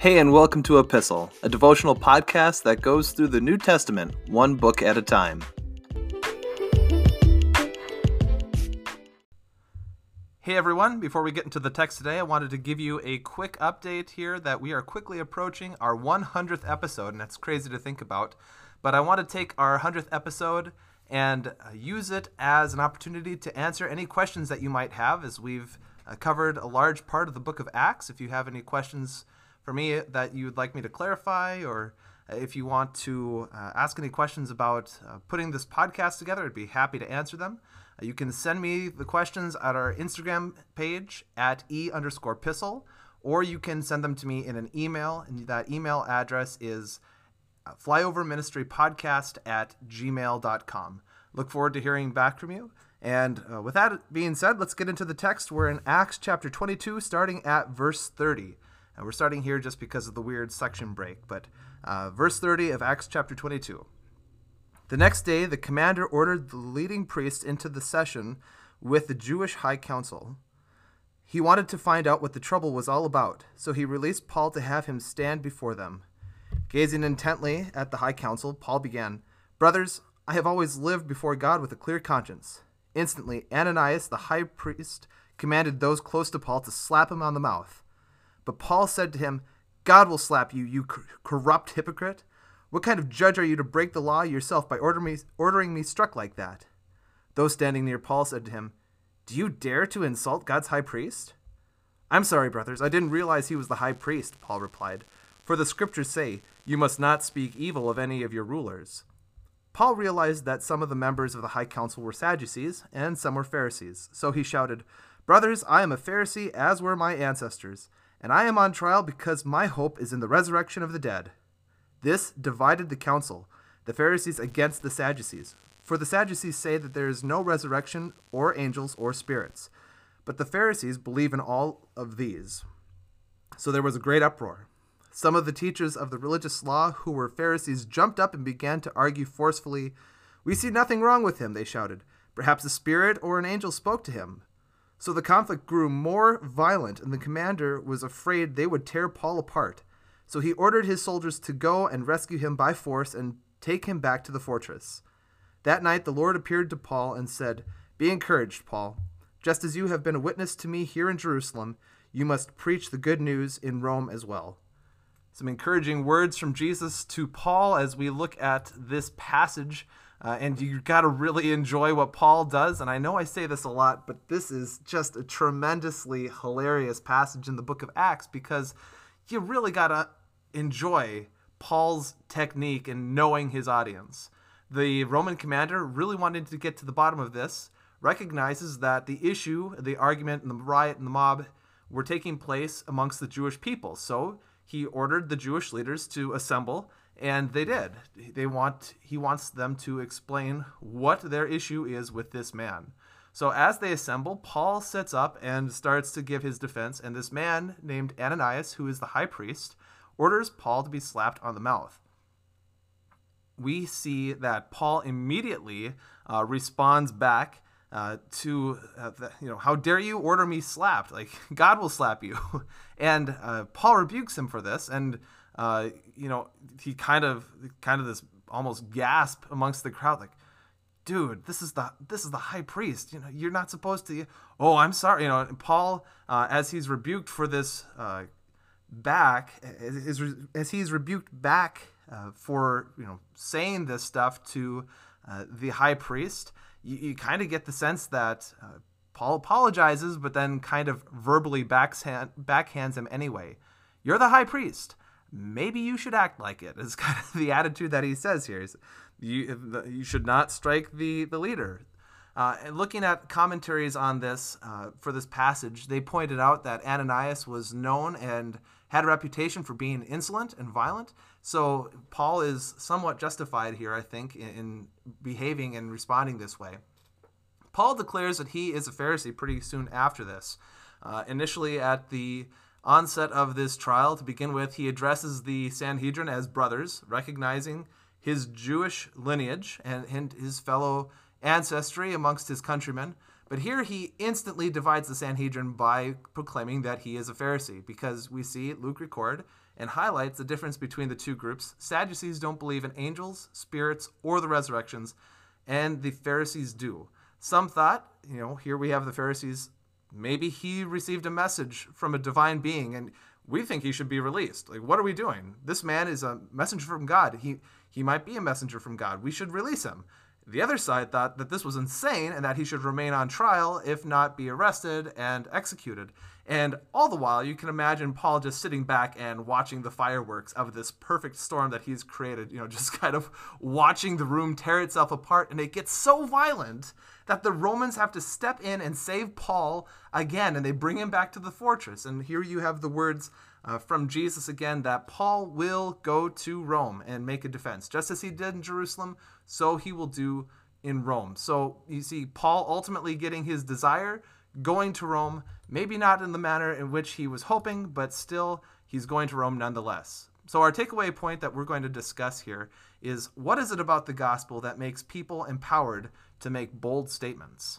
Hey, and welcome to Epistle, a devotional podcast that goes through the New Testament one book at a time. Hey everyone, before we get into the text today, I wanted to give you a quick update here that we are quickly approaching our 100th episode, and that's crazy to think about. But I want to take our 100th episode and uh, use it as an opportunity to answer any questions that you might have, as we've uh, covered a large part of the book of Acts. If you have any questions for me that you'd like me to clarify, or uh, if you want to uh, ask any questions about uh, putting this podcast together, I'd be happy to answer them. Uh, you can send me the questions at our Instagram page at e underscore pistle, or you can send them to me in an email, and that email address is flyoverministrypodcast at gmail.com. Look forward to hearing back from you. And uh, with that being said, let's get into the text. We're in Acts chapter 22, starting at verse 30. And we're starting here just because of the weird section break. But uh, verse 30 of Acts chapter 22. The next day, the commander ordered the leading priest into the session with the Jewish high council. He wanted to find out what the trouble was all about, so he released Paul to have him stand before them. Gazing intently at the high council, Paul began, Brothers, I have always lived before God with a clear conscience. Instantly, Ananias, the high priest, commanded those close to Paul to slap him on the mouth. But Paul said to him, God will slap you, you corrupt hypocrite. What kind of judge are you to break the law yourself by order me, ordering me struck like that? Those standing near Paul said to him, Do you dare to insult God's high priest? I'm sorry, brothers, I didn't realize he was the high priest, Paul replied. For the scriptures say, You must not speak evil of any of your rulers. Paul realized that some of the members of the high council were Sadducees, and some were Pharisees. So he shouted, Brothers, I am a Pharisee, as were my ancestors, and I am on trial because my hope is in the resurrection of the dead. This divided the council, the Pharisees against the Sadducees. For the Sadducees say that there is no resurrection, or angels, or spirits. But the Pharisees believe in all of these. So there was a great uproar. Some of the teachers of the religious law, who were Pharisees, jumped up and began to argue forcefully. We see nothing wrong with him, they shouted. Perhaps a spirit or an angel spoke to him. So the conflict grew more violent, and the commander was afraid they would tear Paul apart. So he ordered his soldiers to go and rescue him by force and take him back to the fortress. That night the Lord appeared to Paul and said, Be encouraged, Paul. Just as you have been a witness to me here in Jerusalem, you must preach the good news in Rome as well some encouraging words from Jesus to Paul as we look at this passage. Uh, and you got to really enjoy what Paul does. And I know I say this a lot, but this is just a tremendously hilarious passage in the book of Acts because you really got to enjoy Paul's technique in knowing his audience. The Roman commander really wanted to get to the bottom of this, recognizes that the issue, the argument, and the riot and the mob were taking place amongst the Jewish people. So he ordered the Jewish leaders to assemble, and they did. They want he wants them to explain what their issue is with this man. So as they assemble, Paul sits up and starts to give his defense, and this man named Ananias, who is the high priest, orders Paul to be slapped on the mouth. We see that Paul immediately uh, responds back uh, to uh, the, you know how dare you order me slapped like god will slap you and uh, paul rebukes him for this and uh, you know he kind of kind of this almost gasp amongst the crowd like dude this is the this is the high priest you know you're not supposed to oh i'm sorry you know paul uh, as he's rebuked for this uh, back as, as he's rebuked back for you know saying this stuff to the high priest you, you kind of get the sense that uh, Paul apologizes, but then kind of verbally backhand, backhands him anyway. You're the high priest. Maybe you should act like it. Is kind of the attitude that he says here. Is you you should not strike the the leader. Uh, and looking at commentaries on this uh, for this passage, they pointed out that Ananias was known and had a reputation for being insolent and violent. So Paul is somewhat justified here, I think, in, in behaving and responding this way. Paul declares that he is a Pharisee pretty soon after this. Uh, initially, at the onset of this trial, to begin with, he addresses the Sanhedrin as brothers, recognizing his Jewish lineage and, and his fellow ancestry amongst his countrymen. But here he instantly divides the Sanhedrin by proclaiming that he is a Pharisee, because we see Luke record and highlights the difference between the two groups. Sadducees don't believe in angels, spirits, or the resurrections, and the Pharisees do. Some thought, you know, here we have the Pharisees, maybe he received a message from a divine being and we think he should be released. Like, what are we doing? This man is a messenger from God. He he might be a messenger from God. We should release him. The other side thought that this was insane and that he should remain on trial, if not be arrested and executed. And all the while, you can imagine Paul just sitting back and watching the fireworks of this perfect storm that he's created, you know, just kind of watching the room tear itself apart. And it gets so violent that the Romans have to step in and save Paul again, and they bring him back to the fortress. And here you have the words uh, from Jesus again that Paul will go to Rome and make a defense. Just as he did in Jerusalem, so he will do in Rome. So you see, Paul ultimately getting his desire, going to Rome, maybe not in the manner in which he was hoping, but still, he's going to Rome nonetheless. So, our takeaway point that we're going to discuss here is what is it about the gospel that makes people empowered to make bold statements?